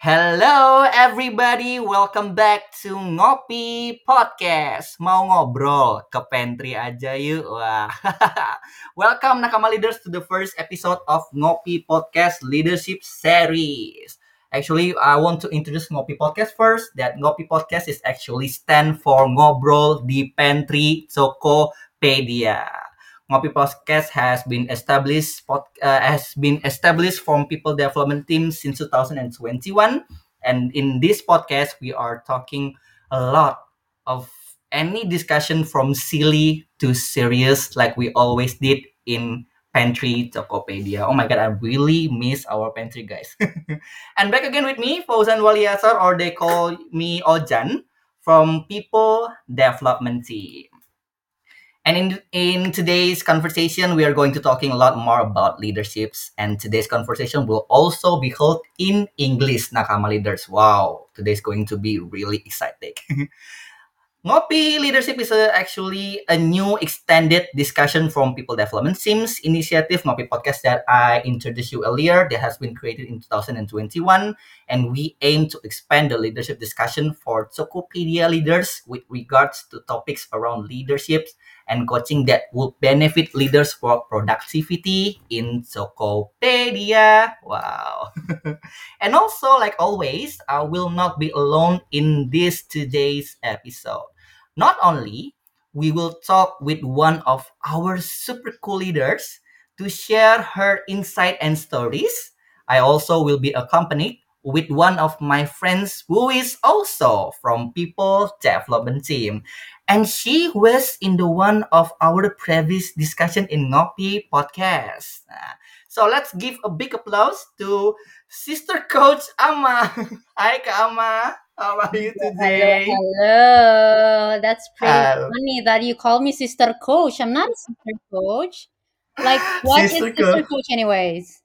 Hello everybody, welcome back to Ngopi Podcast. Mau ngobrol ke pantry aja yuk. Wah. welcome nakama leaders to the first episode of Ngopi Podcast Leadership Series. Actually, I want to introduce Ngopi Podcast first. That Ngopi Podcast is actually stand for Ngobrol di Pantry Tokopedia. Ngopi Podcast has been established uh, has been established from People Development Team since 2021, and in this podcast we are talking a lot of any discussion from silly to serious, like we always did in Pantry Tokopedia. Oh my god, I really miss our pantry guys. and back again with me, Fauzan Waliasar, or they call me Ojan from People Development Team. And in, in today's conversation, we are going to talking a lot more about leaderships. And today's conversation will also be held in English, Nakama leaders. Wow, today's going to be really exciting. Ngopi Leadership is a, actually a new extended discussion from People Development Team's initiative, Ngopi Podcast that I introduced you earlier, that has been created in 2021. And we aim to expand the leadership discussion for Tokopedia leaders with regards to topics around leaderships and coaching that would benefit leaders for productivity in Tokopedia. Wow. and also, like always, I will not be alone in this today's episode. Not only we will talk with one of our super cool leaders to share her insight and stories. I also will be accompanied with one of my friends who is also from people development team and she was in the one of our previous discussion in Ngopi podcast. so let's give a big applause to Sister Coach Ama. Hi, Kak Ama. How are you today? Hello, hello. That's pretty uh, funny that you call me Sister Coach. I'm not a Sister Coach. Like, what sister is Sister Coach, anyways?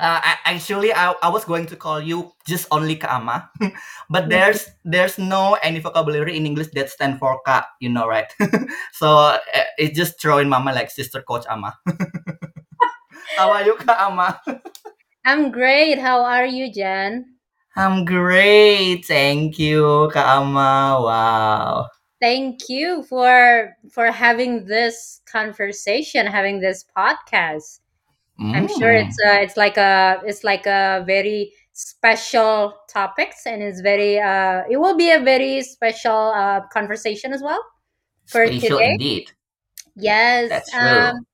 Uh, actually, I, I was going to call you just only Kaama, but there's there's no any vocabulary in English that stand for Ka, you know, right? so uh, it's just throwing Mama like sister coach Ama. How are you, Kaama? I'm great. How are you, Jen? I'm great. Thank you, Kaama. Wow. Thank you for for having this conversation, having this podcast. I'm sure it's mm. uh, it's like a it's like a very special topics and it's very uh it will be a very special uh conversation as well for special today. indeed. Yes. That's true. Um,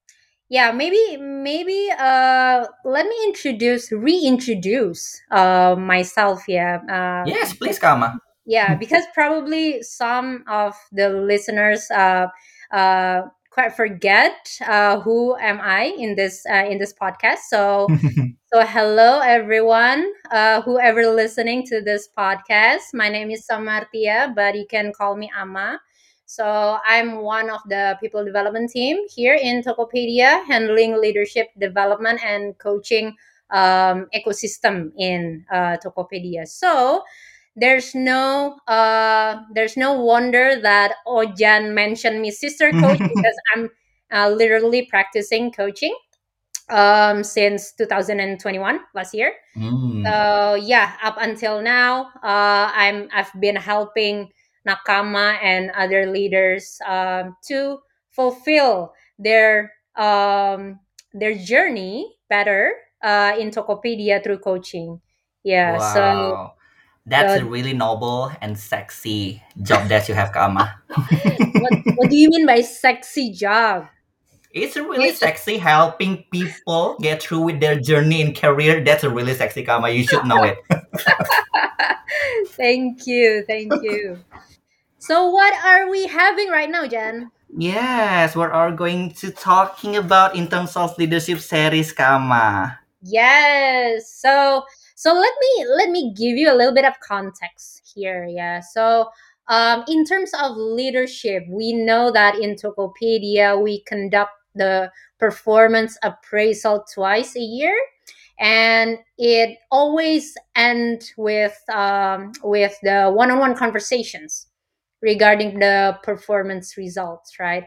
yeah, maybe maybe uh let me introduce reintroduce uh myself yeah. Uh, yes, please Kama. Yeah, because probably some of the listeners uh uh quite forget uh, who am I in this uh, in this podcast. So so hello everyone, uh, whoever listening to this podcast. My name is Samartia, but you can call me Ama. So I'm one of the people development team here in Tokopedia, handling leadership development and coaching um, ecosystem in uh, Tokopedia. So there's no uh there's no wonder that Ojan mentioned me sister coach because I'm uh, literally practicing coaching um since 2021 last year. Mm. So yeah, up until now, uh, I'm I've been helping Nakama and other leaders um, to fulfill their um, their journey better uh, in Tokopedia through coaching. Yeah, wow. so that's a really noble and sexy job that you have, Kama. what, what do you mean by sexy job? It's really sexy helping people get through with their journey in career. That's a really sexy, Kama. You should know it. thank you, thank you. So, what are we having right now, Jen? Yes, we are going to talking about in terms of leadership series, Kama. Yes. So so let me let me give you a little bit of context here. Yeah. So um, in terms of leadership, we know that in Tokopedia we conduct the performance appraisal twice a year, and it always ends with um, with the one-on-one conversations regarding the performance results, right?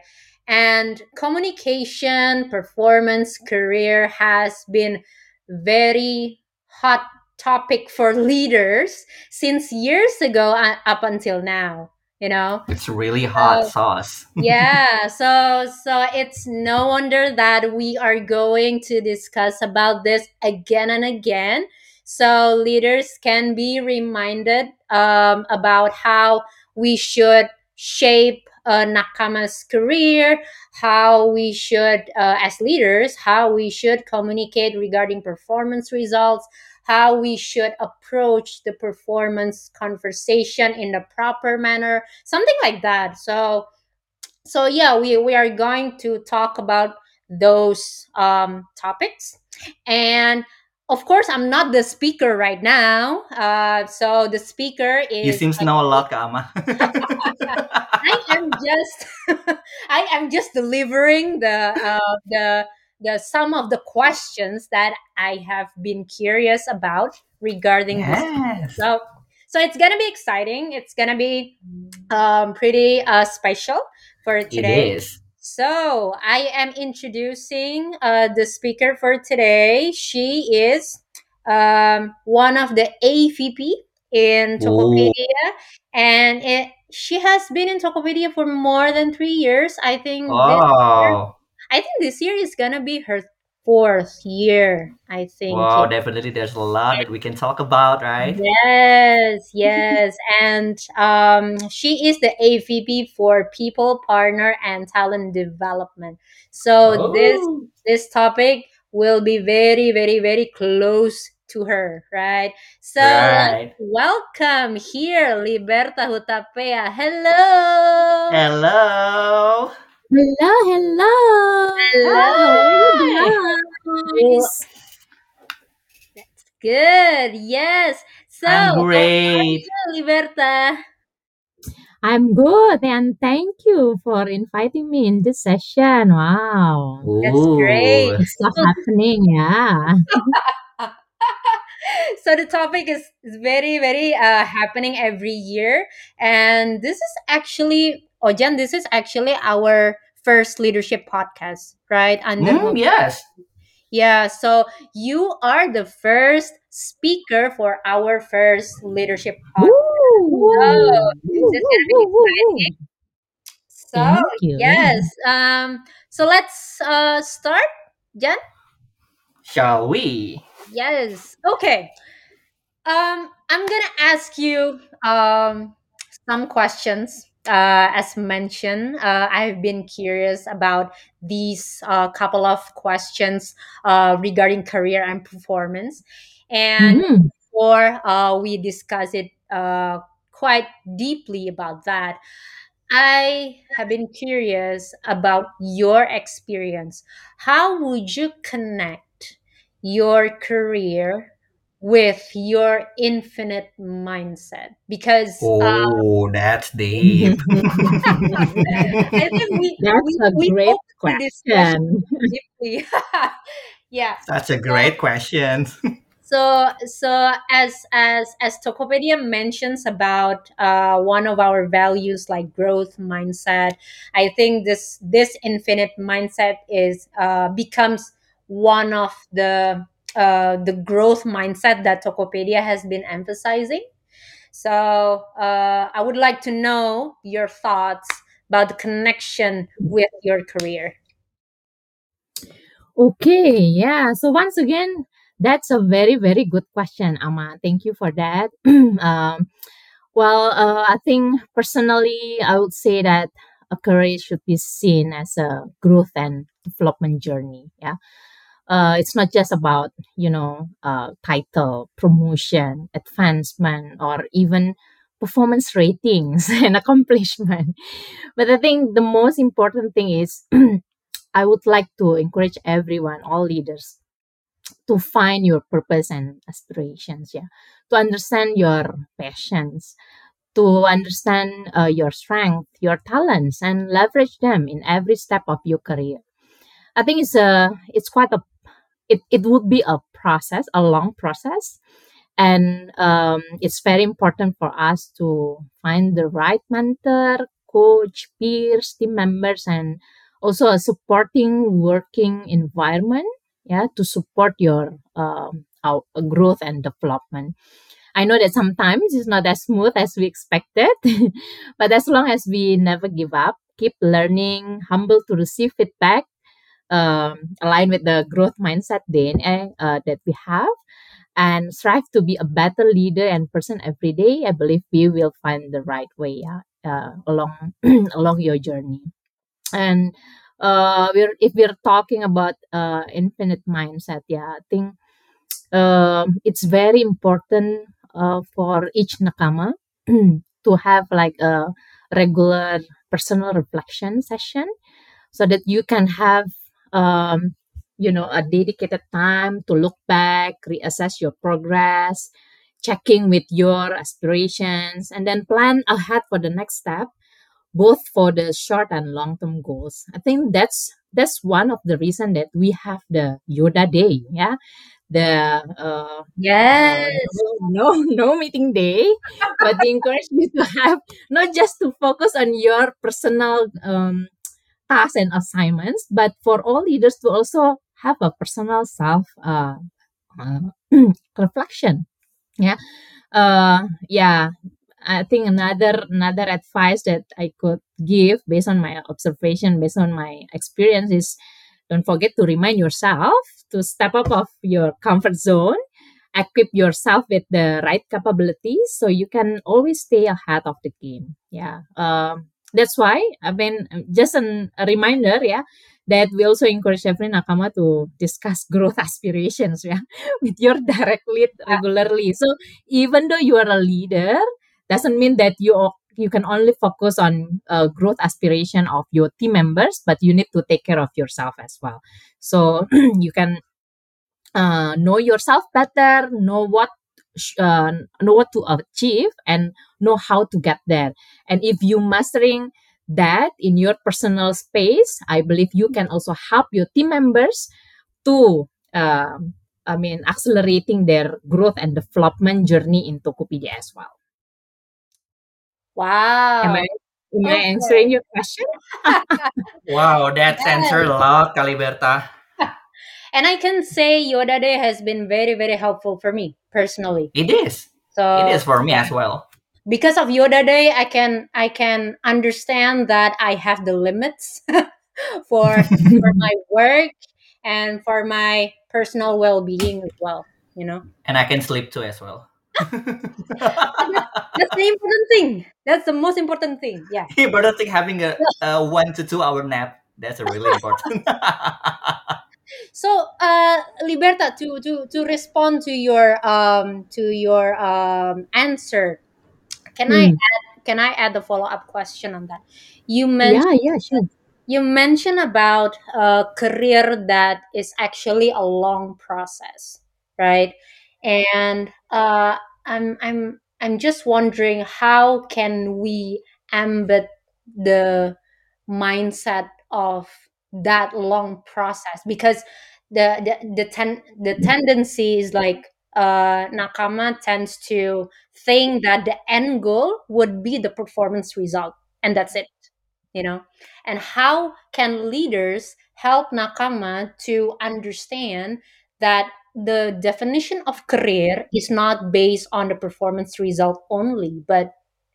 And communication, performance, career has been very hot topic for leaders since years ago uh, up until now you know It's really hot So, sauce. yeah so so it's no wonder that we are going to discuss about this again and again so leaders can be reminded um, about how we should shape uh, nakama's career how we should uh, as leaders how we should communicate regarding performance results how we should approach the performance conversation in the proper manner something like that so so yeah we we are going to talk about those um topics and of course i'm not the speaker right now uh so the speaker is. You seems to know a lot. I am just I am just delivering the uh, the the some of the questions that I have been curious about regarding this. So so it's gonna be exciting. It's gonna be um, pretty uh, special for today. is. So I am introducing uh, the speaker for today. She is um, one of the AVP in. Tokopedia, and it, she has been in Tokopedia for more than three years. I think Wow. I think this year is gonna be her fourth year. I think. Wow, definitely there's a lot that we can talk about, right? Yes, yes. and um, she is the AVP for People, Partner, and Talent Development. So this Oh. this topic will be very, very, very close to her, right? So Right. welcome here Liberta Hutapea. Hello. Hello. Hello, hello. Hello. How are you guys? Good. Yes. So I'm how are great. you, Liberta? I'm good and thank you for inviting me in this session. Wow. That's great. Ooh. It's stuff happening, yeah. so the topic is, is very very uh, happening every year and this is actually ojan this is actually our first leadership podcast right under Mm, yes. yeah so you are the first speaker for our first leadership podcast Woo! so this is gonna be woo, woo, exciting woo. so yes um so let's uh start jan Shall we? Yes. Okay. Um, I'm gonna ask you um some questions. Uh, as mentioned, uh, I've been curious about these uh, couple of questions uh, regarding career and performance, and Mhm. before uh, we discuss it uh, quite deeply about that, I have been curious about your experience. How would you connect your career with your infinite mindset? Because uh, Oh, that's deep. I think we That's we, a we great open question question. yeah. Such a So great question. so so as as as tokopedia mentions about uh, one of our values like growth mindset i think this this infinite mindset is uh, becomes one of the uh, the growth mindset that tokopedia has been emphasizing so uh, i would like to know your thoughts about the connection with your career Okay, yeah. So once again, that's a very, very good question, Ama. Thank you for that. um, well, uh, I think personally, I would say that a career should be seen as a growth and development journey. Yeah. Uh, it's not just about, you know, uh, title, promotion, advancement, or even performance ratings and accomplishment. But I think the most important thing is I would like to encourage everyone, all leaders, to find your purpose and aspirations. Yeah, to understand your passions, to understand uh, your strength, your talents, and leverage them in every step of your career. I think it's a it's quite a it, it would be a process, a long process. And um, it's very important for us to find the right mentor, coach, peers, team members, and also a supporting working environment. Yeah, to support your um, our growth and development. I know that sometimes it's not as smooth as we expected, but as long as we never give up, keep learning, humble to receive feedback, um, align with the growth mindset DNA uh, that we have, and strive to be a better leader and person every day, I believe we will find the right way yeah, uh, along along your journey. And uh, we're if we're talking about uh, infinite mindset, yeah, I think um, it's very important uh, for each nakama to have like a regular personal reflection session so that you can have um, you know a dedicated time to look back reassess your progress checking with your aspirations and then plan ahead for the next step both for the short and long term goals i think that's that's one of the reason that we have the yoda day yeah the uh, Yes. no, no no meeting day but they encourage you to have not just to focus on your personal um, tasks and assignments but for all leaders to also have a personal self uh, uh, reflection. Yeah. Uh yeah. I think another another advice that i could give based on my observation based on my experience is don't forget to remind yourself to step up of your comfort zone. Equip yourself with the right capabilities so you can always stay ahead of the game. Yeah. Um that's why i mean just an, a reminder yeah that we also encourage every nakama to discuss growth aspirations yeah with your direct lead regularly. So even though you are a leader doesn't mean that you you can only focus on uh, growth aspiration of your team members but you need to take care of yourself as well. So you can uh, know yourself better know what uh, know what to achieve and know how to get there. And if you mastering that in your personal space i believe you can also help your team members to um, i mean accelerating their growth and development journey in tokopedia as well. Am Wow. i am i answering your question? Wow, that's answered a lot, Kaliberta. And I can say Yoda Day has been very, very helpful for me personally. It is. So It is for me as well. because of Yoda Day, I can I can understand that I have the limits for for my work and for my personal well being as well. You know, and I can sleep too as well. that's the important thing. That's the most important thing. Yeah. but I think having a, a one to two hour nap that's a really important. So, uh, Liberta, to to to respond to your um to your um answer, can I Hmm. add can I add a follow up question on that? You mentioned yeah yeah sure you mentioned about a career that is actually a long process, right? And uh, I'm I'm I'm just wondering how can we embed the mindset of that long process because the the the, ten, the tendency is like uh, nakama tends to think that the end goal would be the performance result and that's it you know? And how can leaders help nakama to understand that the definition of career is not based on the performance result only but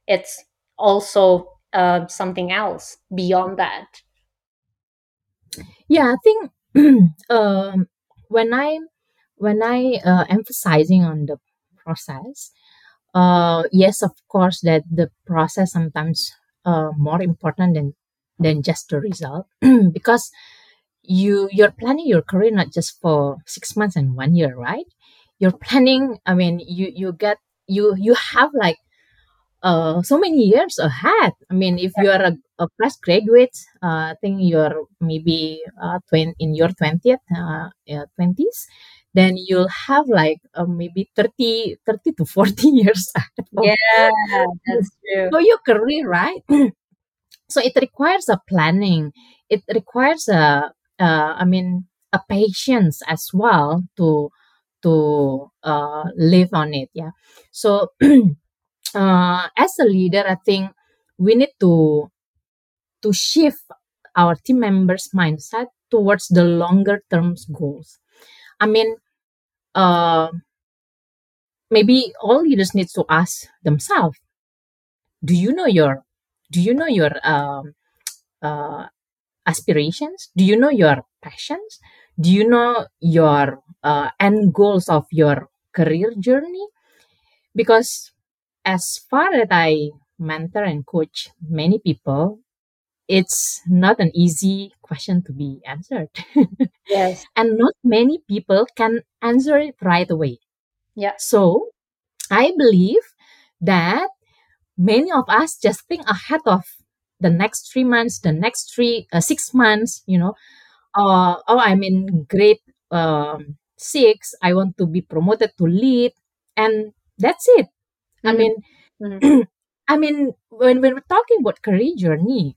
it's also uh, something else beyond that Yeah, I think um, when I when I uh, emphasizing on the process, uh, yes, of course, that the process sometimes uh, more important than than just the result because you you're planning your career not just for six months and one year, right? You're planning. I mean, you you get you you have like uh, so many years ahead. I mean, if you are a, a fresh graduate, uh, I think you're maybe uh, twen- in your 20th, uh, yeah, 20s, then you'll have like uh, maybe 30, 30 to 40 years yeah that's true for your career, right? so it requires a planning. It requires a, uh, I mean, a patience as well to to uh, live on it. Yeah. So uh, as a leader, I think we need to to shift our team members' mindset towards the longer term goals. I mean, uh, maybe all leaders need to ask themselves do you know your do you know your um, uh, aspirations? Do you know your passions? Do you know your uh, end goals of your career journey? Because as far as i mentor and coach many people it's not an easy question to be answered Yes. and not many people can answer it right away Yeah. so i believe that many of us just think ahead of the next three months the next three uh, six months you know uh, oh i'm in grade um, six i want to be promoted to lead and that's it i Mhm. mean Mhm. i mean when, when we're talking about career journey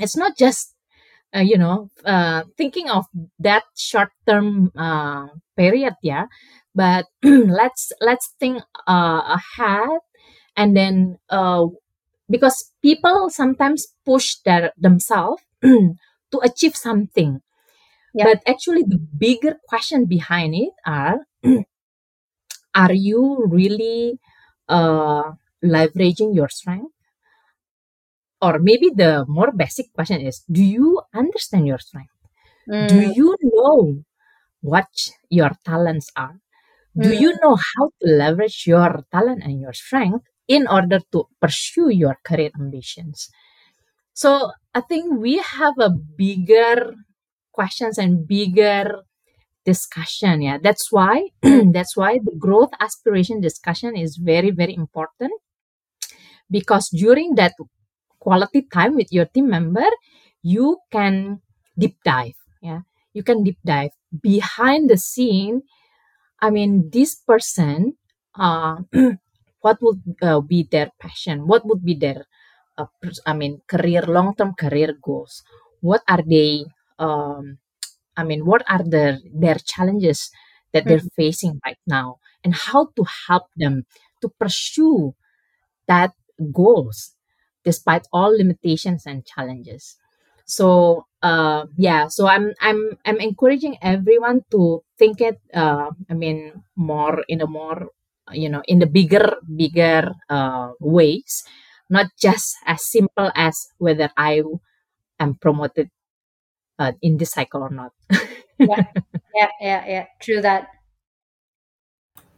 it's not just uh, you know uh, thinking of that short term uh, period yeah but let's let's think uh, ahead and then uh, because people sometimes push their themselves to achieve something Yeah. but actually the bigger question behind it are are you really uh, leveraging your strength or maybe the more basic question is do you understand your strength? Do Mm, you know what your talents are? Do mm, you know how to leverage your talent and your strength in order to pursue your career ambitions? So i think we have a bigger questions and bigger discussion yeah. That's why that's why the growth aspiration discussion is very very important. Because during that quality time with your team member you can deep dive yeah. You can deep dive. Behind the scene i mean this person uh what would uh, be their passion? What would be their uh, i mean career long term career goals? What are they um i mean what are their their challenges that they're mhm. facing right now? And how to help them to pursue that goals despite all limitations and challenges so uh yeah so i'm i'm i'm encouraging everyone to think it uh i mean more in a more you know in the bigger bigger uh ways not just as simple as whether i am promoted uh, in this cycle or not Yeah. Yeah. Yeah. Yeah. True that.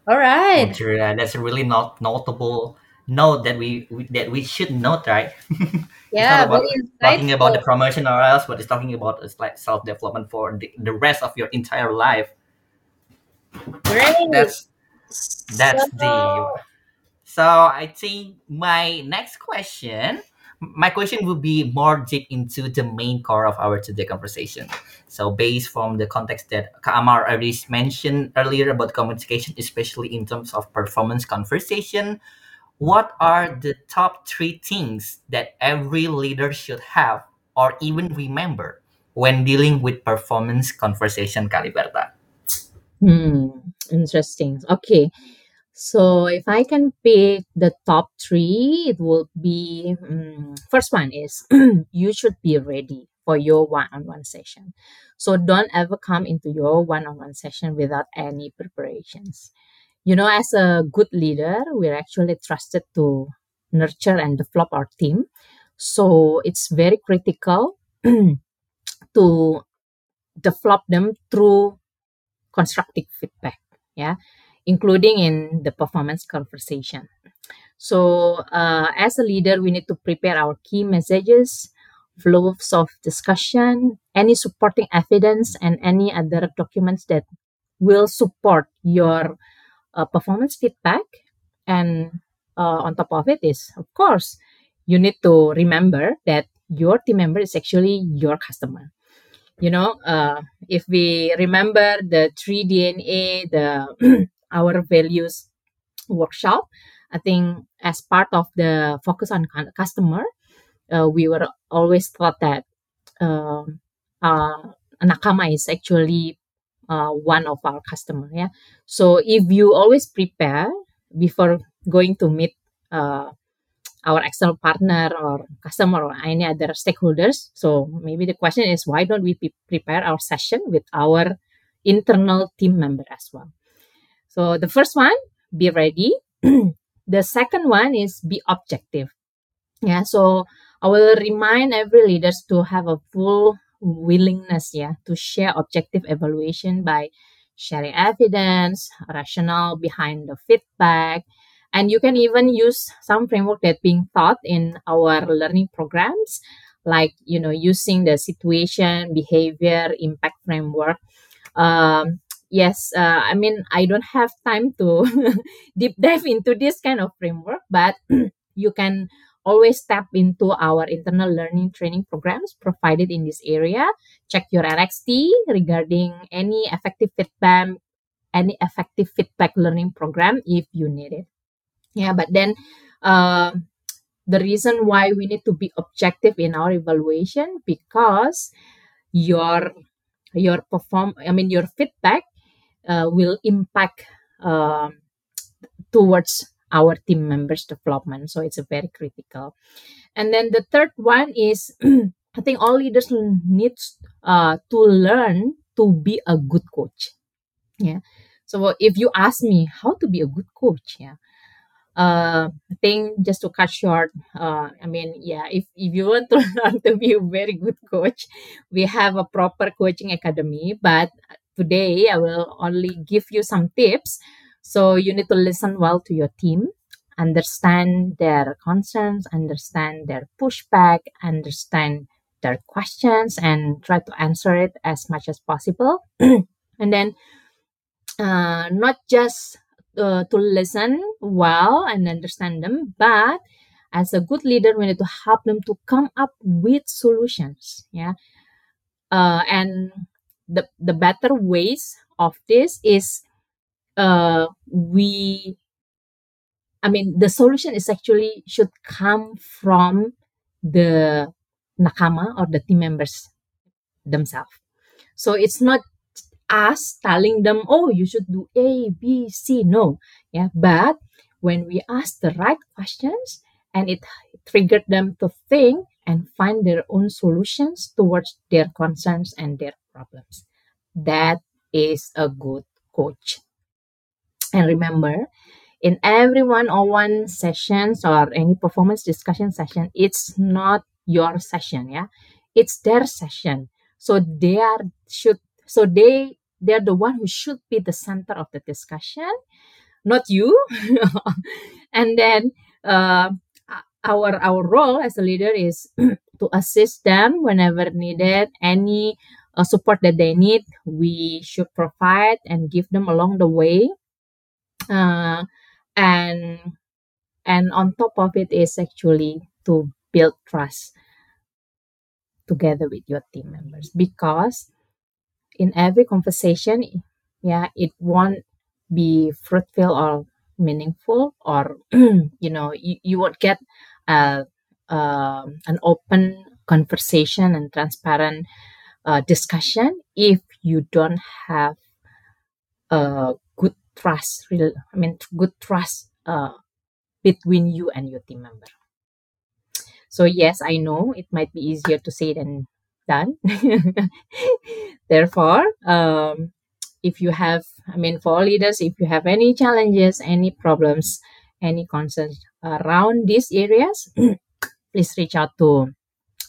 All right. Oh, true. Yeah, that's a really not notable note that we, we that we should note, right? it's not Yeah. About talking about the promotion or else, but it's talking about it's like self development for the, the rest of your entire life. Great. That's So, that's the So I think my next question, my question will be more deep into the main core of our today conversation. So based from the context that Kamar already mentioned earlier about communication, especially in terms of performance conversation, what are the top three things that every leader should have or even remember when dealing with performance conversation, Kaliberta? hmm interesting okay So if I can pick the top three, it will be mm, first one is you should be ready for your one-on-one session. So don't ever come into your one-on-one session without any preparations. You know, as a good leader, we're actually trusted to nurture and develop our team. So it's very critical to develop them through constructive feedback. Yeah including in the performance conversation. So, uh, as a leader, we need to prepare our key messages, flows of discussion, any supporting evidence, and any other documents that will support your uh, performance feedback. And uh, on top of it is, of course, you need to remember that your team member is actually your customer. You know, uh, if we remember the three DNA, the our values workshop. I think as part of the focus on customer, uh, we were always taught that um, uh, nakama is actually uh, one of our customer. Yeah. So if you always prepare before going to meet uh, our external partner or customer or any other stakeholders, so maybe the question is why don't we pre- prepare our session with our internal team member as well? So the first one, be ready. the second one is be objective. Yeah, so I will remind every leaders to have a full willingness, yeah, to share objective evaluation by sharing evidence, rationale behind the feedback, and you can even use some framework that being taught in our learning programs, like you know using the situation, behavior, impact framework. Um, yes, uh, I mean I don't have time to deep dive into this kind of framework, but you can always tap into our internal learning training programs provided in this area. Check your RXT regarding any effective feedback, any effective feedback learning program if you need it. Yeah, but then uh, the reason why we need to be objective in our evaluation because your your perform I mean your feedback uh, will impact um towards our team members development so it's a very critical and then the third one is i think all leaders needs uh, to learn to be a good coach yeah so if you ask me how to be a good coach yeah uh, I think just to cut short, uh, I mean, yeah, if, if you want to learn to be a very good coach, we have a proper coaching academy. But today I will only give you some tips. So you need to listen well to your team, understand their concerns, understand their pushback, understand their questions, and try to answer it as much as possible. and then uh, not just uh, to listen well and understand them, but as a good leader, we need to help them to come up with solutions. Yeah, uh, and the the better ways of this is uh, we. I mean, the solution is actually should come from the nakama or the team members themselves. So it's not us telling them, oh, you should do A, B, C. No. Yeah. But when we ask the right questions and it triggered them to think and find their own solutions towards their concerns and their problems, that is a good coach. And remember, in every one-on-one sessions or any performance discussion session, it's not your session, yeah. It's their session. So they are should so they they're the one who should be the center of the discussion, not you. and then uh, our our role as a leader is to assist them whenever needed. Any uh, support that they need, we should provide and give them along the way. Uh, and and on top of it is actually to build trust together with your team members. Because in every conversation yeah it won't be fruitful or meaningful or you know you, you won't get uh, uh, an open conversation and transparent uh, discussion if you don't have a good trust real i mean good trust uh, between you and your team member. So yes i know it might be easier to say than done. Therefore um, if you have i mean for leaders if you have any challenges any problems any concerns around these areas please reach out to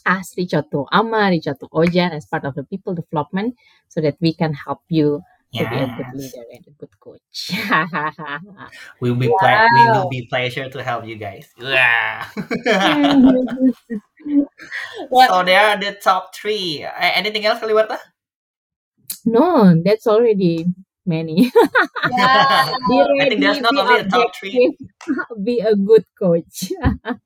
us reach out to Ama reach out to ojan as part of the people development so that we can help you to be a good leader and a good coach We'll be pla- we will be pleasure to help you guys. Yeah. Well, so there are the top three. A- anything else, Kaliwarta? no that's already many yeah, be I think there's not only a top three. be a good coach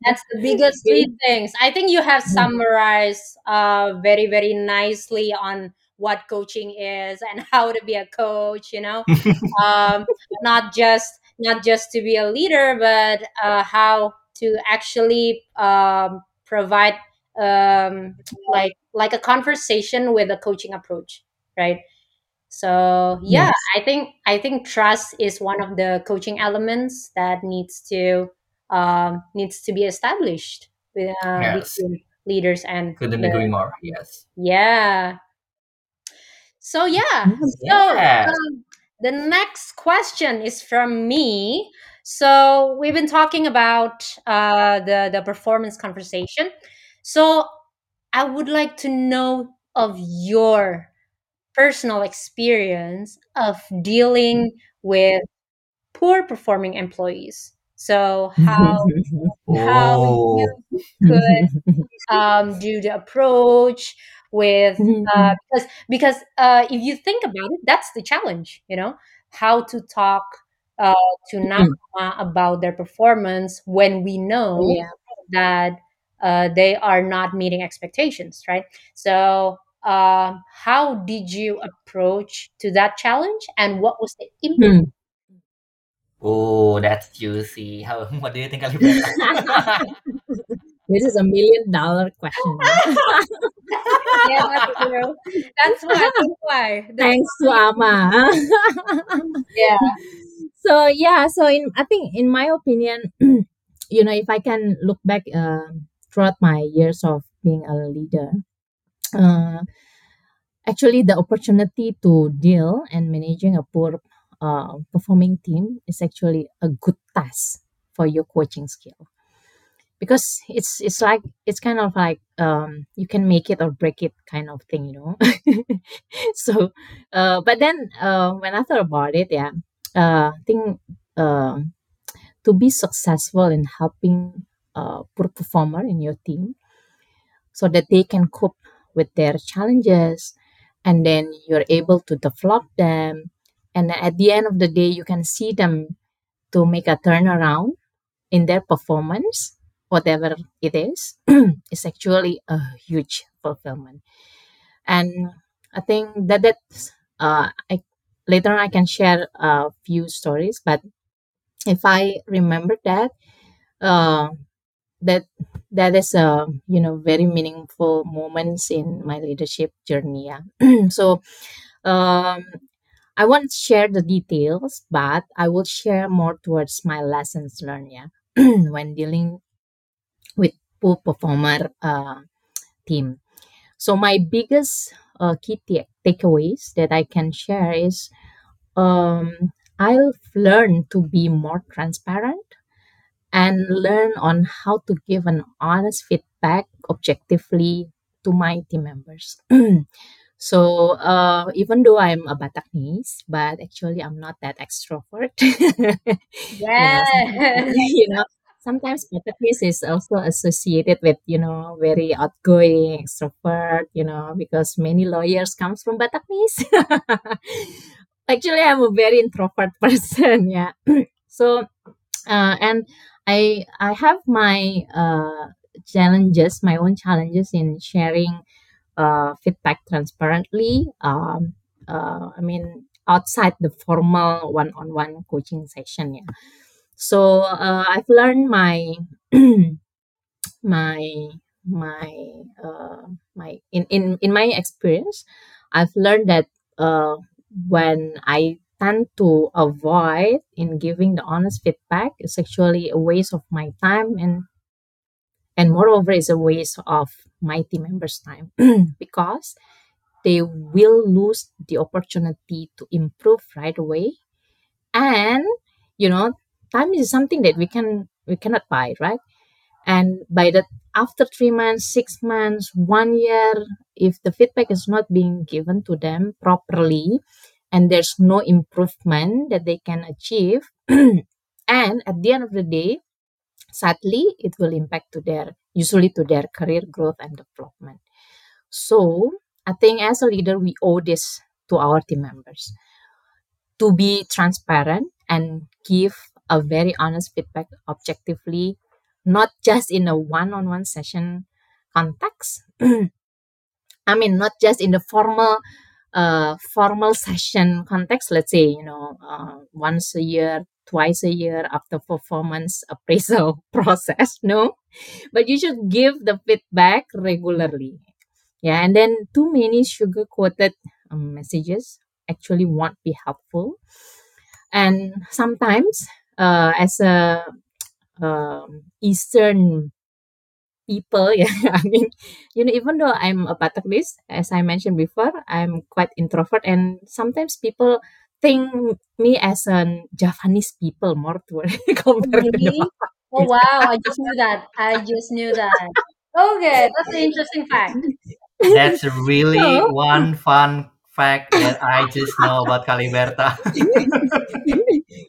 that's the biggest three things. I think you have summarized uh, very, very nicely on what coaching is and how to be a coach. You know, um, not just not just to be a leader, but uh, how to actually um, provide um, like like a conversation with a coaching approach, right? So yeah, yes I think I think trust is one of the coaching elements that needs to um, needs to be established with, uh, Yes. between leaders and Couldn't the agree more. Yes. yeah. So yeah, Yes. so um, the next question is from me. So we've been talking about uh, the the performance conversation. So I would like to know of your personal experience of dealing with poor performing employees. So how how you Oh. could um, do the approach with uh, because because uh, if you think about it, that's the challenge. You know how to talk uh, to Nakama about their performance when we know yeah. that uh, they are not meeting expectations, right? So. Uh, how did you approach to that challenge, and what was the impact? Hmm. Oh, that's juicy. How, what do you think, Alibeta? This is a million dollar question. yeah, that's true. That's why. That's why. That's Thanks to Ama. yeah. so yeah, so in I think in my opinion, you know, if I can look back uh, throughout my years of being a leader, uh, actually the opportunity to deal and managing a poor uh, performing team is actually a good task for your coaching skill because it's it's like it's kind of like um you can make it or break it kind of thing you know? So uh but then uh when i thought about it yeah uh i think uh, to be successful in helping uh poor performer in your team so that they can cope with their challenges and then you're able to develop them and at the end of the day you can see them to make a turnaround in their performance whatever it is is actually a huge fulfillment. And i think that that's uh I, later on i can share a few stories but if i remember that uh that that is a you know very meaningful moments in my leadership journey yeah. So um i won't share the details but i will share more towards my lessons learned yeah. When dealing poor performer uh, team so my biggest uh, key ta- takeaways that i can share is um, i've learned to be more transparent and learn on how to give an honest feedback objectively to my team members. so uh, even though I'm a Bataknese, but actually I'm not that extrovert. you know, Yeah. you know, sometimes Bataknese is also associated with you know very outgoing extrovert. You know, because many lawyers comes from Bataknese. actually, I'm a very introvert person. Yeah. so uh, and I I have my uh, challenges, my own challenges in sharing uh, feedback transparently. Um, uh, I mean, outside the formal one-on-one coaching session. Yeah. So uh, I've learned my my my uh, my in, in in my experience, I've learned that uh, when I tend to avoid in giving the honest feedback, it's actually a waste of my time and and moreover is a waste of my team members' time because they will lose the opportunity to improve right away. And you know time is something that we can we cannot buy right? And by that after three months six months one year if the feedback is not being given to them properly and there's no improvement that they can achieve and at the end of the day sadly it will impact to their usually to their career growth and development. So i think as a leader we owe this to our team members. To be transparent and give a very honest feedback objectively not just in a one-on-one session context. I mean not just in the formal uh, formal session context. Let's say you know uh, once a year twice a year after performance appraisal process no? But you should give the feedback regularly. Yeah and then too many sugar coated um, messages actually won't be helpful. And sometimes uh, as a um, eastern people yeah i mean you know even though i'm a Bataknese, as i mentioned before i'm quite introvert and sometimes people think me as a Japanese people more to compared to the Really? Oh wow, I just knew that. I just knew that. Okay, that's an interesting fact. That's really So- one fun fact that I just know about Kaliberta. Because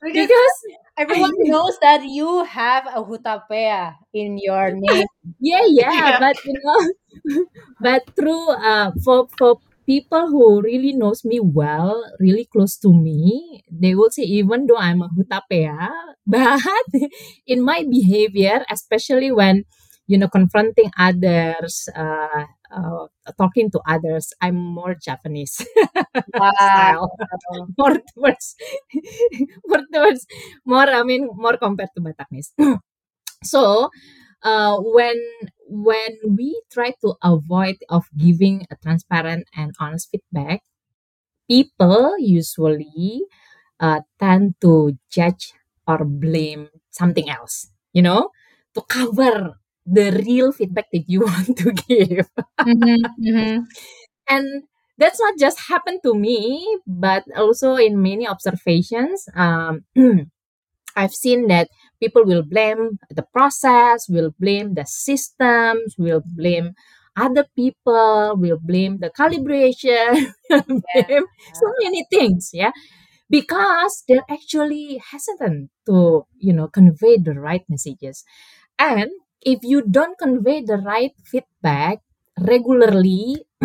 because everyone knows that you have a hutapea in your name. yeah, yeah, Yeah. but you know, but through uh, for for people who really knows me well, really close to me, they will say even though I'm a hutapea, but in my behavior, especially when you know confronting others, uh, uh, talking to others, I'm more Japanese Wow. style, more towards more towards more. I mean, more compared to Bataknese. so uh, when when we try to avoid of giving a transparent and honest feedback people usually uh, tend to judge or blame something else you know to cover the real feedback that you want to give. Mhm, mhm. and that's not just happened to me but also in many observations um, i've seen that people will blame the process will blame the systems will blame other people will blame the calibration will blame so many things yeah? Because they're actually hesitant to you know convey the right messages. And if you don't convey the right feedback regularly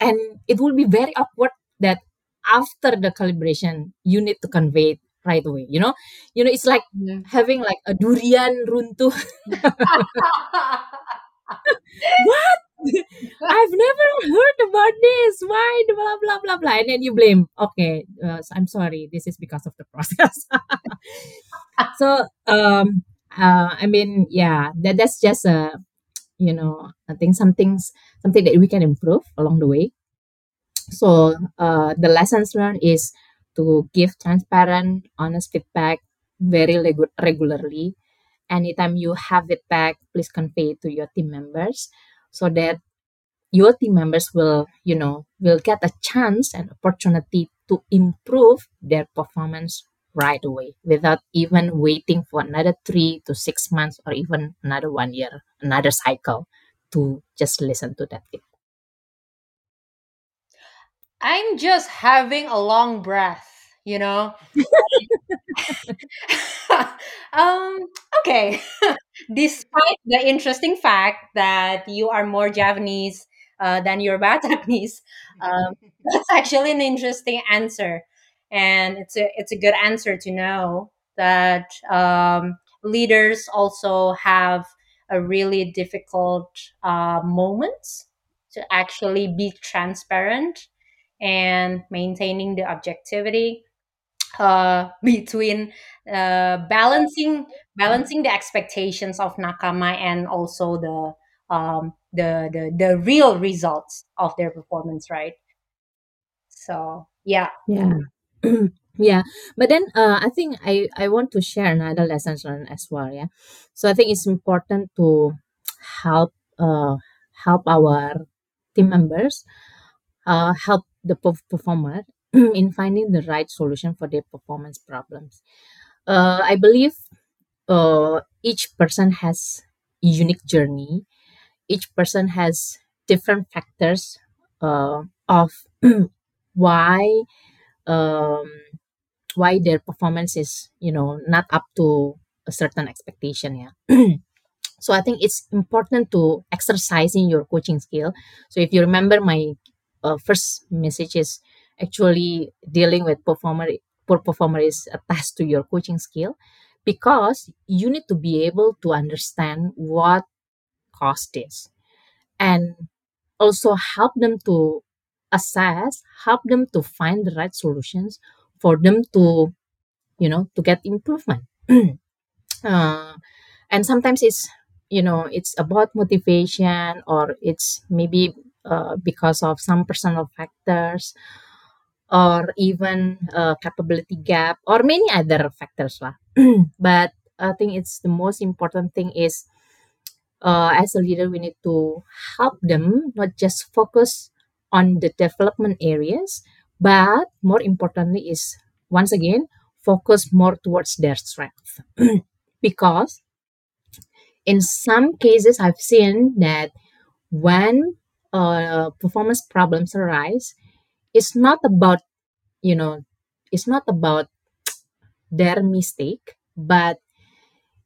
and it will be very awkward that after the calibration you need to convey it right away you know? You know it's like Mhm. having like a durian runtuh. What? I've never heard about this. Why? Blah blah blah blah. And then you blame. Okay uh, i'm sorry. This is because of the process. So um uh, i mean yeah that that's just a you know i think something's something that we can improve along the way. So uh, the lessons learned is to give transparent honest feedback very regu- regularly. Anytime you have feedback please convey it to your team members so that your team members will you know will get a chance and opportunity to improve their performance right away without even waiting for another three to six months or even another one year another cycle to just listen to that. I'm just having a long breath, you know. um okay. Despite the interesting fact that you are more Japanese uh, than your Bataknese, um, that's actually an interesting answer, and it's a it's a good answer to know that um, leaders also have a really difficult uh, moments to actually be transparent and maintaining the objectivity uh, between uh, balancing balancing the expectations of nakama and also the um, the, the the real results of their performance right so yeah Yeah. yeah. But then uh, I think I, I want to share another lesson learned as well. Yeah. So I think it's important to help uh, help our team members, uh, help the performer in finding the right solution for their performance problems. Uh, I believe uh, each person has a unique journey. Each person has different factors uh, of why um, why their performance is you know not up to a certain expectation yeah. So i think it's important to exercising your coaching skill. So if you remember my uh, first message is actually dealing with performer poor performer is attached to your coaching skill because you need to be able to understand what caused this and also help them to assess help them to find the right solutions for them to you know to get improvement uh, and sometimes it's you know it's about motivation or it's maybe uh, because of some personal factors or even uh, capability gap or many other factors lah. but i think it's the most important thing is uh, as a leader we need to help them not just focus on the development areas but more importantly is once again focus more towards their strength. Because in some cases i've seen that when uh, performance problems arise it's not about you know it's not about their mistake but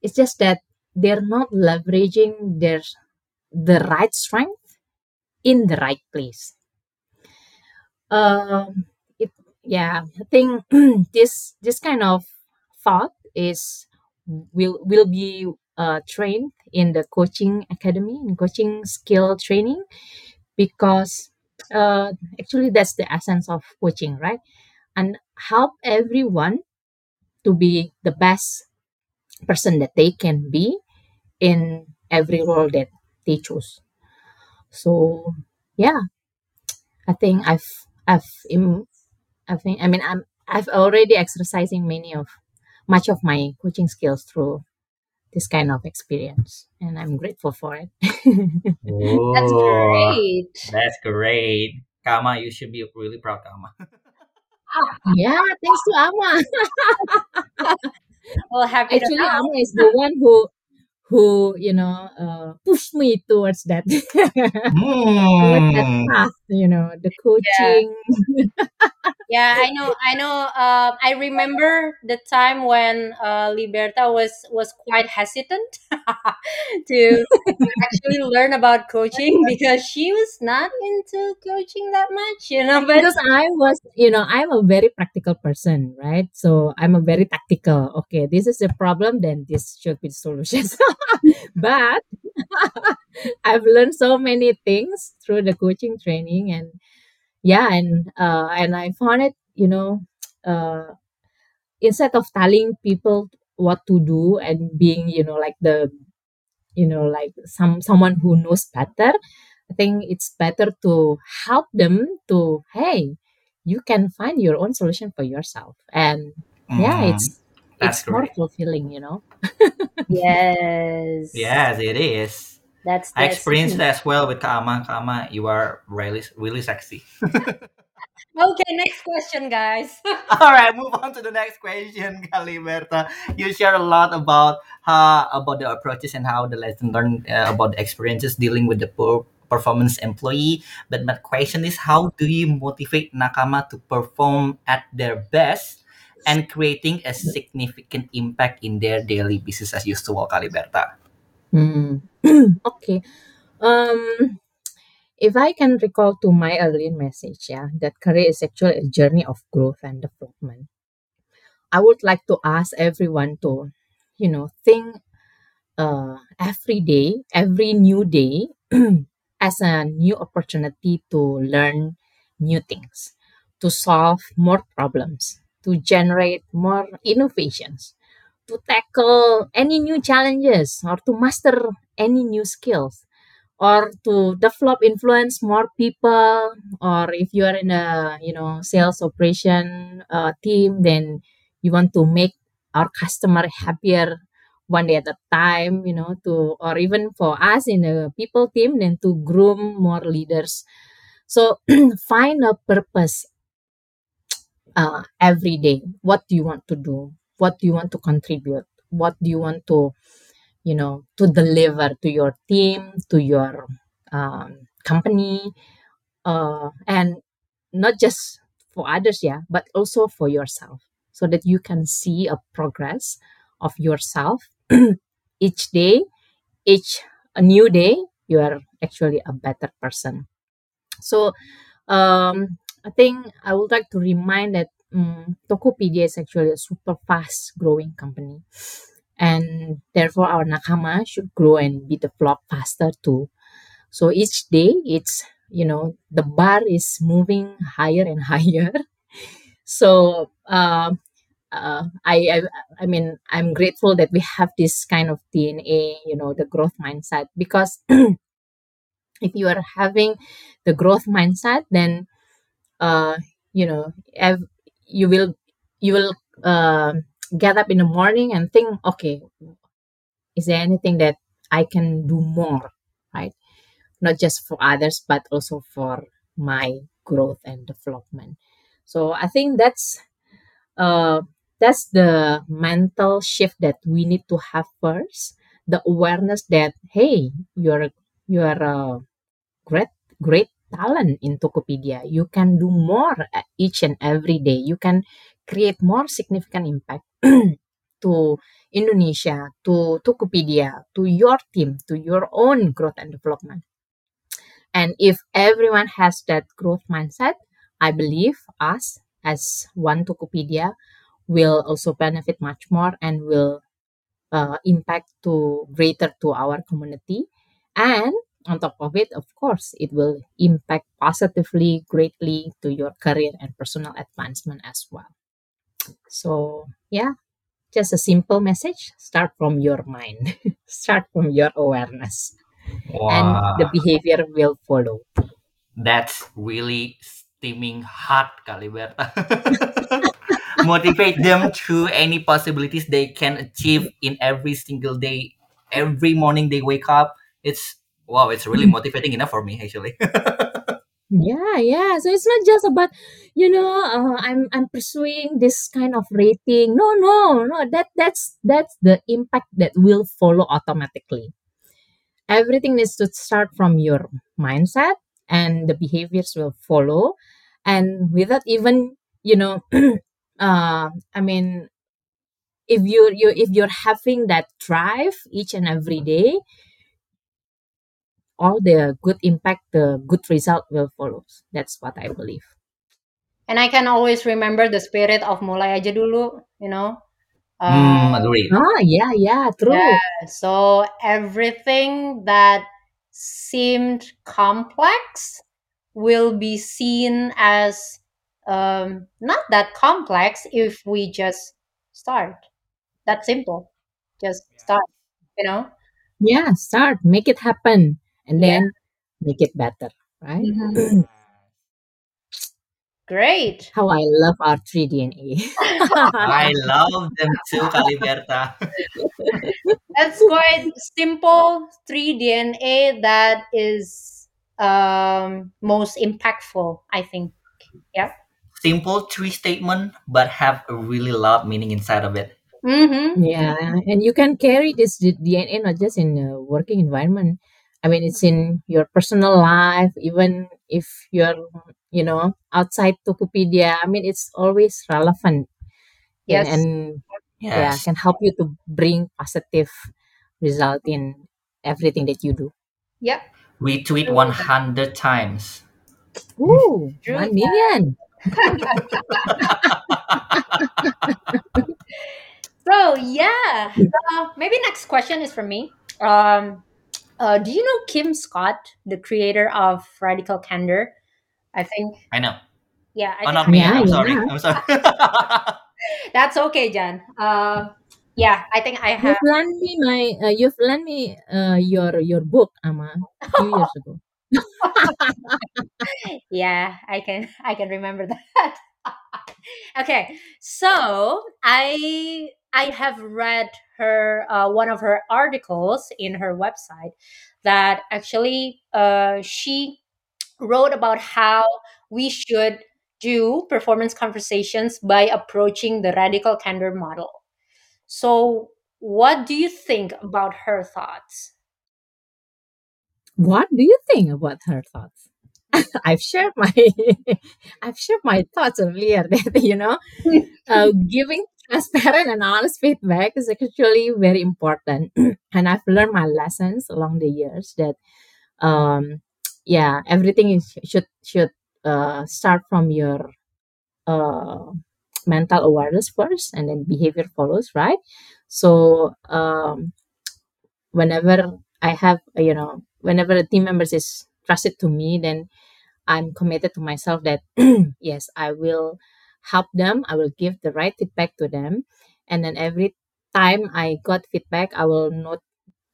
it's just that they're not leveraging their the right strength in the right place um it yeah i think this this kind of thought is will will be uh, trained in the coaching academy in coaching skill training because uh, actually that's the essence of coaching right? And help everyone to be the best person that they can be in every role that they choose. So yeah i think i've i've im- i think i mean i'm i've already exercising many of much of my coaching skills through this kind of experience and i'm grateful for it That's great. that's great. Kama, you should be really proud, Kama. yeah thanks to ama Well, happy to actually know. ama is the one who who you know uh, pushed me towards that towards that path you know the coaching Yeah, I know. I know. Um, I remember the time when uh, Liberta was was quite hesitant to actually learn about coaching because she was not into coaching that much, you know. But because I was, you know, I'm a very practical person, right? So I'm a very tactical. Okay, this is the problem, then this should be the solutions. but I've learned so many things through the coaching training, and yeah, and uh, and I found it, you know, uh, instead of telling people what to do and being, you know, like the you know like some someone who knows better i think it's better to help them to hey you can find your own solution for yourself. And yeah Mm, it's that's it's more fulfilling you know. Yes, Yes, it is. That's I experienced it as well with Kama. Kama, you are really, really sexy. okay. Next question, guys. All right, move on to the next question, Kak Liberta. You share a lot about how about the approaches and how the lesson learned uh, about the experiences dealing with the poor performance employee. But my question is, how do you motivate Nakama to perform at their best and creating a significant impact in their daily business as usual, Kak Liberta? Mm. okay. Um if i can recall to my earlier message yeah that career is actually a journey of growth and development. I would like to ask everyone to you know think uh, every day, every new day, as a new opportunity to learn new things, to solve more problems, to generate more innovations, to tackle any new challenges, or to master any new skills or to develop influence more people. Or if you are in a you know sales operation uh, team then you want to make our customer happier one day at a time you know to or even for us in a people team then to groom more leaders. So find a purpose uh, every day. What do you want to do what do you want to contribute? What do you want to you know to deliver to your team to your um, company? Uh, and not just for others yeah but also for yourself so that you can see a progress of yourself each day each a new day you are actually a better person. So um, i think i would like to remind that um, tokopedia is actually a super fast growing company. And therefore our nakama should grow and be developed faster too. So each day it's you know the bar is moving higher and higher. So um uh, I, I i mean i'm grateful that we have this kind of dna you know the growth mindset. Because if you are having the growth mindset then uh you know ev- you will you will uh, get up in the morning and think okay is there anything that i can do more right not just for others but also for my growth and development So I think that's uh, that's the mental shift that we need to have first. The awareness that hey, you're you're a great great talent in Tokopedia. You can do more each and every day. You can create more significant impact to Indonesia, to Tokopedia, to your team, to your own growth and development. And if everyone has that growth mindset, I believe us as one Tokopedia will also benefit much more and will uh, impact to greater to our community. And on top of it, of course, it will impact positively, greatly to your career and personal advancement as well. So yeah, just a simple message. Start from your mind. Start from your awareness and the behavior will follow. that's really steaming hot, Kak Liberta. Motivate them to any possibilities they can achieve in every single day. Every morning they wake up. It's wow, it's really motivating enough for me actually. Yeah, yeah. So it's not just about, you know, uh, I'm I'm pursuing this kind of rating. No, no, no. That that's that's the impact that will follow automatically. Everything needs to start from your mindset, and the behaviors will follow. And without even, you know, uh, I mean, if you you if you're having that drive each and every day, all the good impact, the good result will follow. That's what I believe. And I can always remember the spirit of mulai aja dulu, you know. Uh, Hmm, agreed. Ah, yeah, yeah, true. so everything that seemed complex will be seen as um, not that complex if we just start. That simple. Just start, you know. Yeah, start, make it happen, and Yeah. then make it better, right? Mhm. Great. How I love our 3DNA. I love them too, Kak Liberta. That's quite simple 3 DNA that is um, most impactful, I think. Yeah. Simple three statement, but have a really lot meaning inside of it. Mm-hmm. yeah, and you can carry this DNA not just in a working environment. I mean, it's in your personal life, even if you're, you know, outside Tokopedia. I mean, it's always relevant Yes. and, and yeah, Yes. can help you to bring positive result in everything that you do. Yep. Retweet 100 times. Ooh, True one million. So yeah, uh, maybe next question is for me. Um, uh, do you know Kim Scott, the creator of Radical Candor? I think. I know. Yeah, I Oh, think not me. Yeah, I'm sorry. yeah. I'm sorry. that's okay, Jan. Uh, yeah, I think I have. You've lent me my, uh, you've lent me uh, your your book, Ama, a few years ago. Yeah, I can. I can remember that. okay, so I I have read her uh, one of her articles in her website that actually uh, she wrote about how we should do performance conversations by approaching the radical candor model. So, what do you think about her thoughts? What do you think about her thoughts? I've shared my I've shared my thoughts earlier that you know? Uh, giving transparent and honest feedback is actually very important. And I've learned my lessons along the years that um yeah everything is should should uh, start from your uh, mental awareness first and then behavior follows right? So um whenever I have you know whenever a team member is trusted to me then I'm committed to myself that yes, I will help them. I will give the right feedback to them. And then every time I got feedback, I will note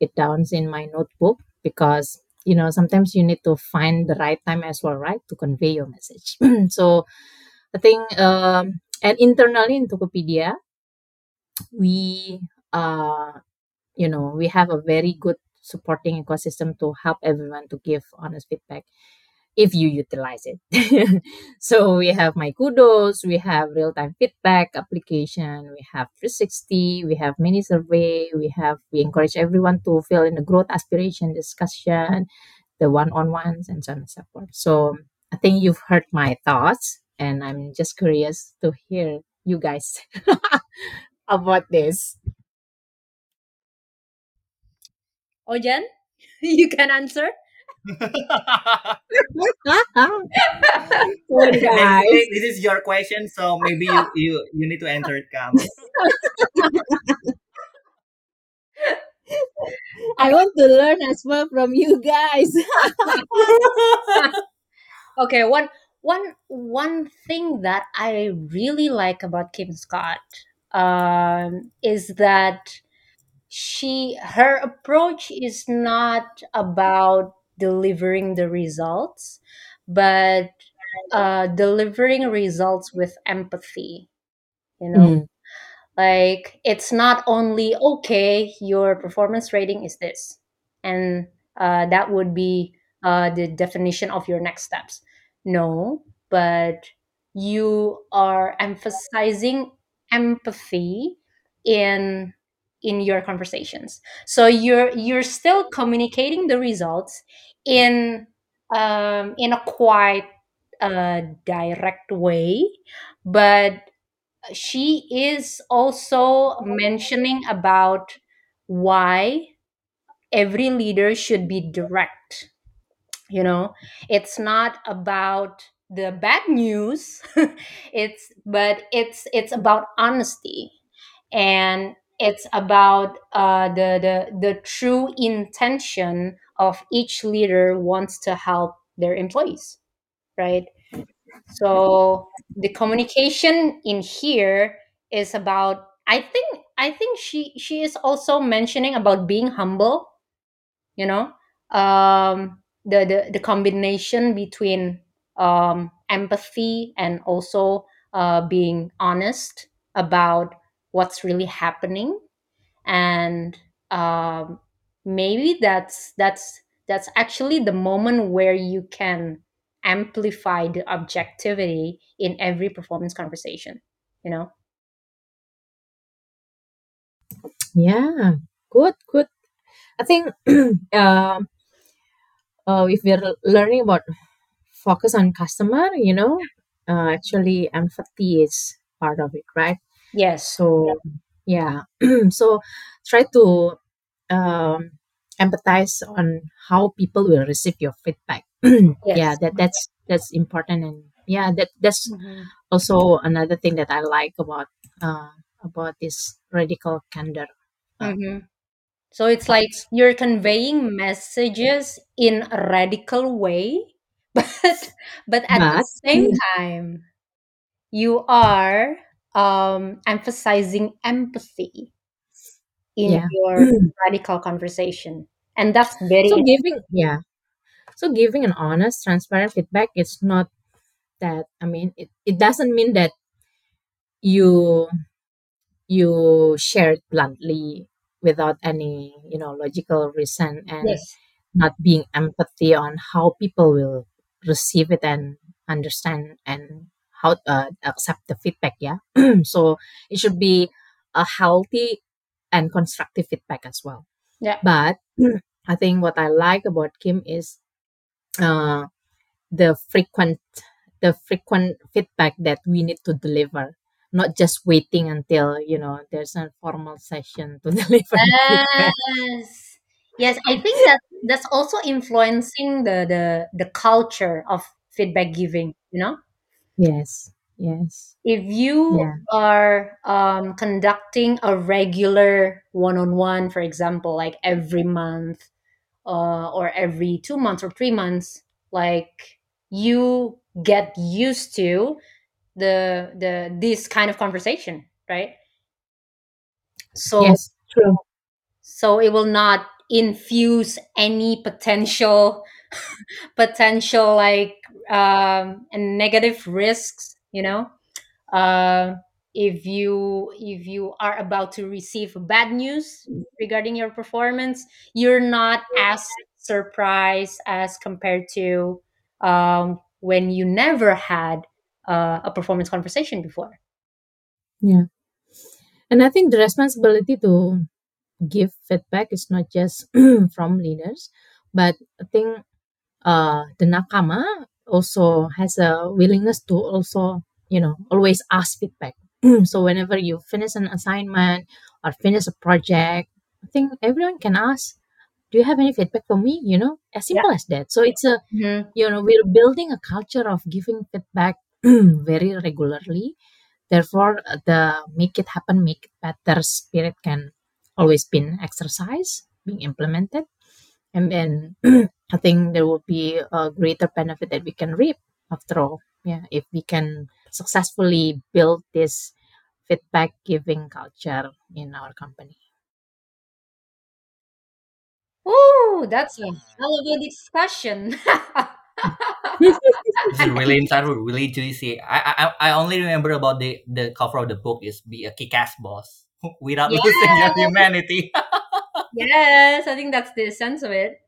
it down in my notebook because you know sometimes you need to find the right time as well, right, to convey your message. so I think um, and internally in Tokopedia, we uh you know we have a very good supporting ecosystem to help everyone to give honest feedback if you utilize it. so we have my kudos, we have real time feedback application, we have 360, we have mini survey, we have we encourage everyone to fill in the growth aspiration discussion, the one on ones, and so on and so forth. So I think you've heard my thoughts, and I'm just curious to hear you guys about this. Ojan, you can answer. Good Maybe guys. this this is your question, so maybe you you, you need to answer it, Kam. I want to learn as well from you guys. okay, one one one thing that I really like about Kim Scott um, is that she her approach is not about delivering the results, but uh, delivering results with empathy. You know, Mm, like it's not only okay, your performance rating is this, and uh, that would be uh, the definition of your next steps. No, but you are emphasizing empathy in in your conversations. So you're you're still communicating the results in um, in a quite uh, direct way, but she is also mentioning about why every leader should be direct you know it's not about the bad news it's but it's it's about honesty and it's about uh, the, the the true intention of each leader wants to help their employees right so the communication in here is about I think I think she she is also mentioning about being humble, you know. Um the the, the combination between um empathy and also uh being honest about what's really happening and um, maybe that's that's that's actually the moment where you can amplify the objectivity in every performance conversation you know yeah, good, good. I think um, uh, if we're learning about focus on customer, you know, uh, actually empathy is part of it, right? Yes So yeah, so try to um, empathize on how people will receive your feedback. yeah, yes that that's that's important, and yeah, that that's Mhm. also another thing that I like about uh, about this radical candor. Uh, Mhm. so it's like you're conveying messages in a radical way but but at the but same time you are um, emphasizing empathy in yeah, your radical conversation. And that's very so giving yeah, so giving an honest, transparent feedback is not that. I mean, it, it doesn't mean that you you share it bluntly without any you know logical reason and yes. not being empathy on how people will receive it and understand and how uh, accept the feedback yeah? So it should be a healthy and constructive feedback as well. Yeah. But i think what i like about kim is uh, the frequent the frequent feedback that we need to deliver. Not just waiting until you know there's a formal session to deliver the feedback. Yes. Yes i think that that's also influencing the the the culture of feedback giving you know yes yes. If you yeah. are um, conducting a regular one-on-one for example like every month uh, or every two months or three months like you get used to the the this kind of conversation right? So yes true. so it will not infuse any potential potential like um and negative risks you know uh, if you if you are about to receive bad news regarding your performance you're not as surprised as compared to um, when you never had uh, a performance conversation before. Yeah. And I think the responsibility to give feedback is not just from leaders, but I think uh, the nakama also has a willingness to also, you know, always ask feedback. so whenever you finish an assignment or finish a project, I think everyone can ask, do you have any feedback for me? You know, as Yeah. simple as that. So it's a, Mhm. you know, we're building a culture of giving feedback very regularly. Therefore, the make it happen, make it better spirit can always been exercised, being implemented. And then I think there will be a greater benefit that we can reap after all. Yeah, if we can successfully build this feedback giving culture in our company. Ooh, that's a hell of a discussion. This is really insightful, really juicy. I, I I only remember about the the cover of the book is be a kick-ass boss without Yeah. losing your humanity. yes, I think that's the sense of it.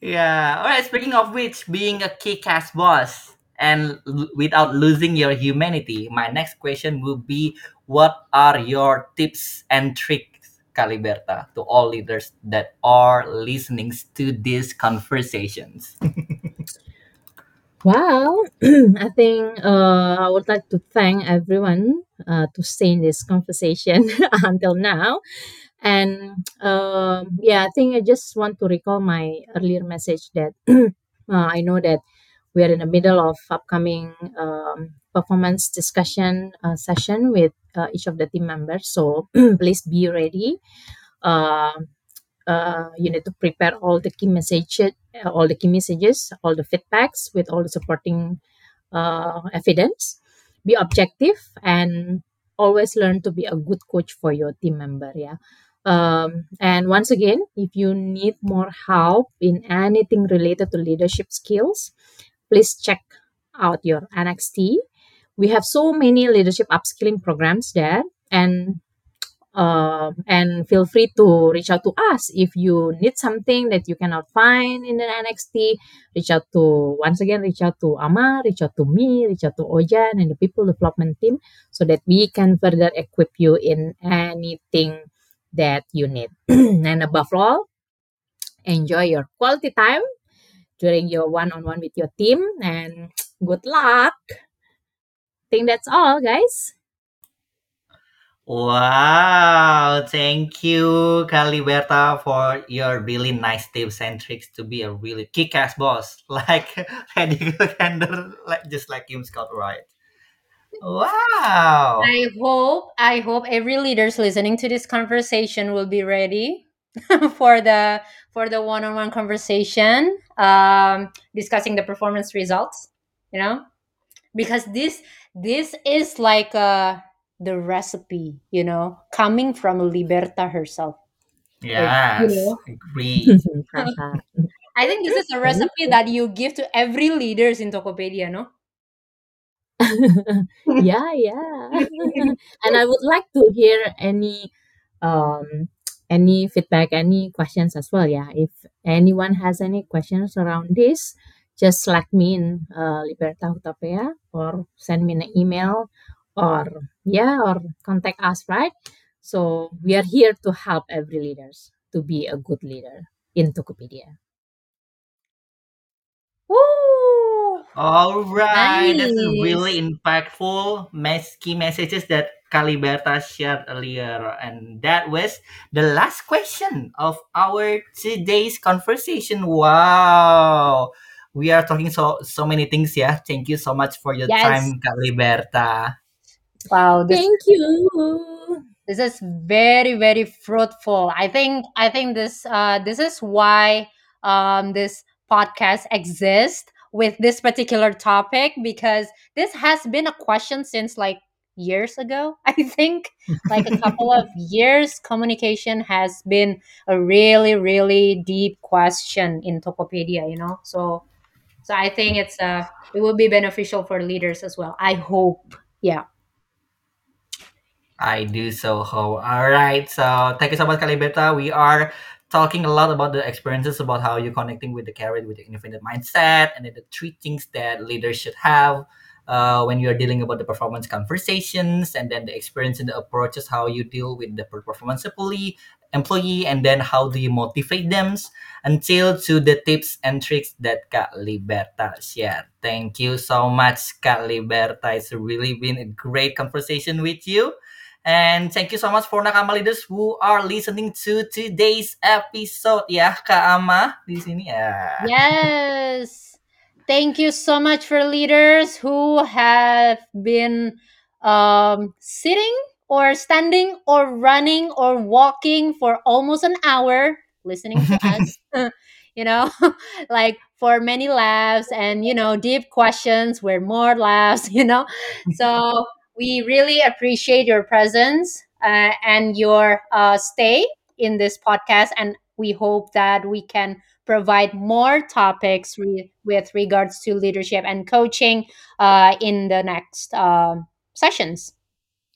yeah. All right. Speaking of which, being a kick-ass boss and l- without losing your humanity, my next question will be: What are your tips and tricks, Kak Liberta, to all leaders that are listening to these conversations? Well, I think uh, I would like to thank everyone uh, to stay in this conversation until now. And um, yeah, I think I just want to recall my earlier message that uh, I know that we are in the middle of upcoming um, performance discussion uh, session with uh, each of the team members. So please be ready. Um uh, you need to prepare all the key messages, all the key messages, all the feedbacks with all the supporting uh, evidence. Be objective and always learn to be a good coach for your team member. Yeah. Um, and once again, if you need more help in anything related to leadership skills, please check out your NXT. We have so many leadership upskilling programs there, and um, and feel free to reach out to us if you need something that you cannot find in the NXT. Reach out to once again, reach out to Ama, reach out to me, reach out to Ojan and the people development team, so that we can further equip you in anything that you need. and above all, enjoy your quality time during your one-on-one with your team, and good luck. I think that's all, guys. Wow, thank you, Kak Liberta, for your really nice tips and tricks to be a really kick-ass boss, like Contender, like just like Kim Scott right. Wow. I hope I hope every leaders listening to this conversation will be ready for the for the one-on-one conversation um discussing the performance results, you know? Because this this is like uh the recipe, you know, coming from Liberta herself. Yes, know. agree. I think this is a recipe that you give to every leaders in Tokopedia, no? yeah, yeah. and I would like to hear any um any feedback, any questions as well. Yeah, if anyone has any questions around this, just select me in uh, Liberta Hutapea or send me an email or yeah or contact us right. So we are here to help every leaders to be a good leader in Tokopedia. Woo! All right, that's Nice. really impactful mes- key messages that Kak Liberta shared earlier, and that was the last question of our today's conversation. Wow, we are talking so so many things. Yeah, thank you so much for your Yes. time, Kak Liberta. Wow, this Thank you. this is very very fruitful i think i think this uh this is why um this podcast exists with this particular topic because this has been a question since like years ago i think. Like a couple of years communication has been a really really deep question in tokopedia you know? So so i think it's uh it will be beneficial for leaders as well i hope. Yeah. I do so hope. All right, so thank you so much, Kak Liberta. We are talking a lot about the experiences about how you're connecting with the carrot with the infinite mindset and the three things that leaders should have uh, when you're dealing about the performance conversations and then the experience and the approaches how you deal with the performance employee employee and then how do you motivate them until to the tips and tricks that Kak Liberta shared. Thank you so much, Kak Liberta. It's really been a great conversation with you. And thank you so much for nakama leaders who are listening to today's episode ya, Kak Ama di sini ya. Yes. Thank you so much for leaders who have been um, sitting or standing or running or walking for almost an hour listening to us. you know, like for many laughs and, you know, deep questions where more laughs, you know. So we really appreciate your presence uh, and your uh, stay in this podcast. And we hope that we can provide more topics re- with regards to leadership and coaching uh, in the next um sessions.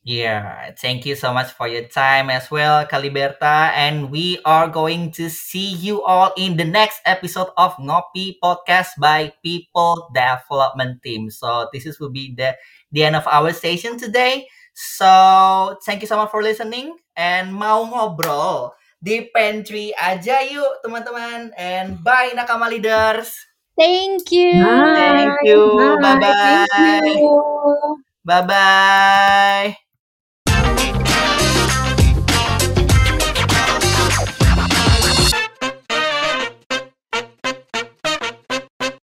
Yeah, thank you so much for your time as well, Kak Liberta. And we are going to see you all in the next episode of Ngopi Podcast by People Development Team. So this is will be the, the end of our session today. So thank you so much for listening and mau ngobrol di pantry aja yuk teman-teman and bye nakama leaders. Thank you. Bye. Thank you. Bye. You. Bye bye.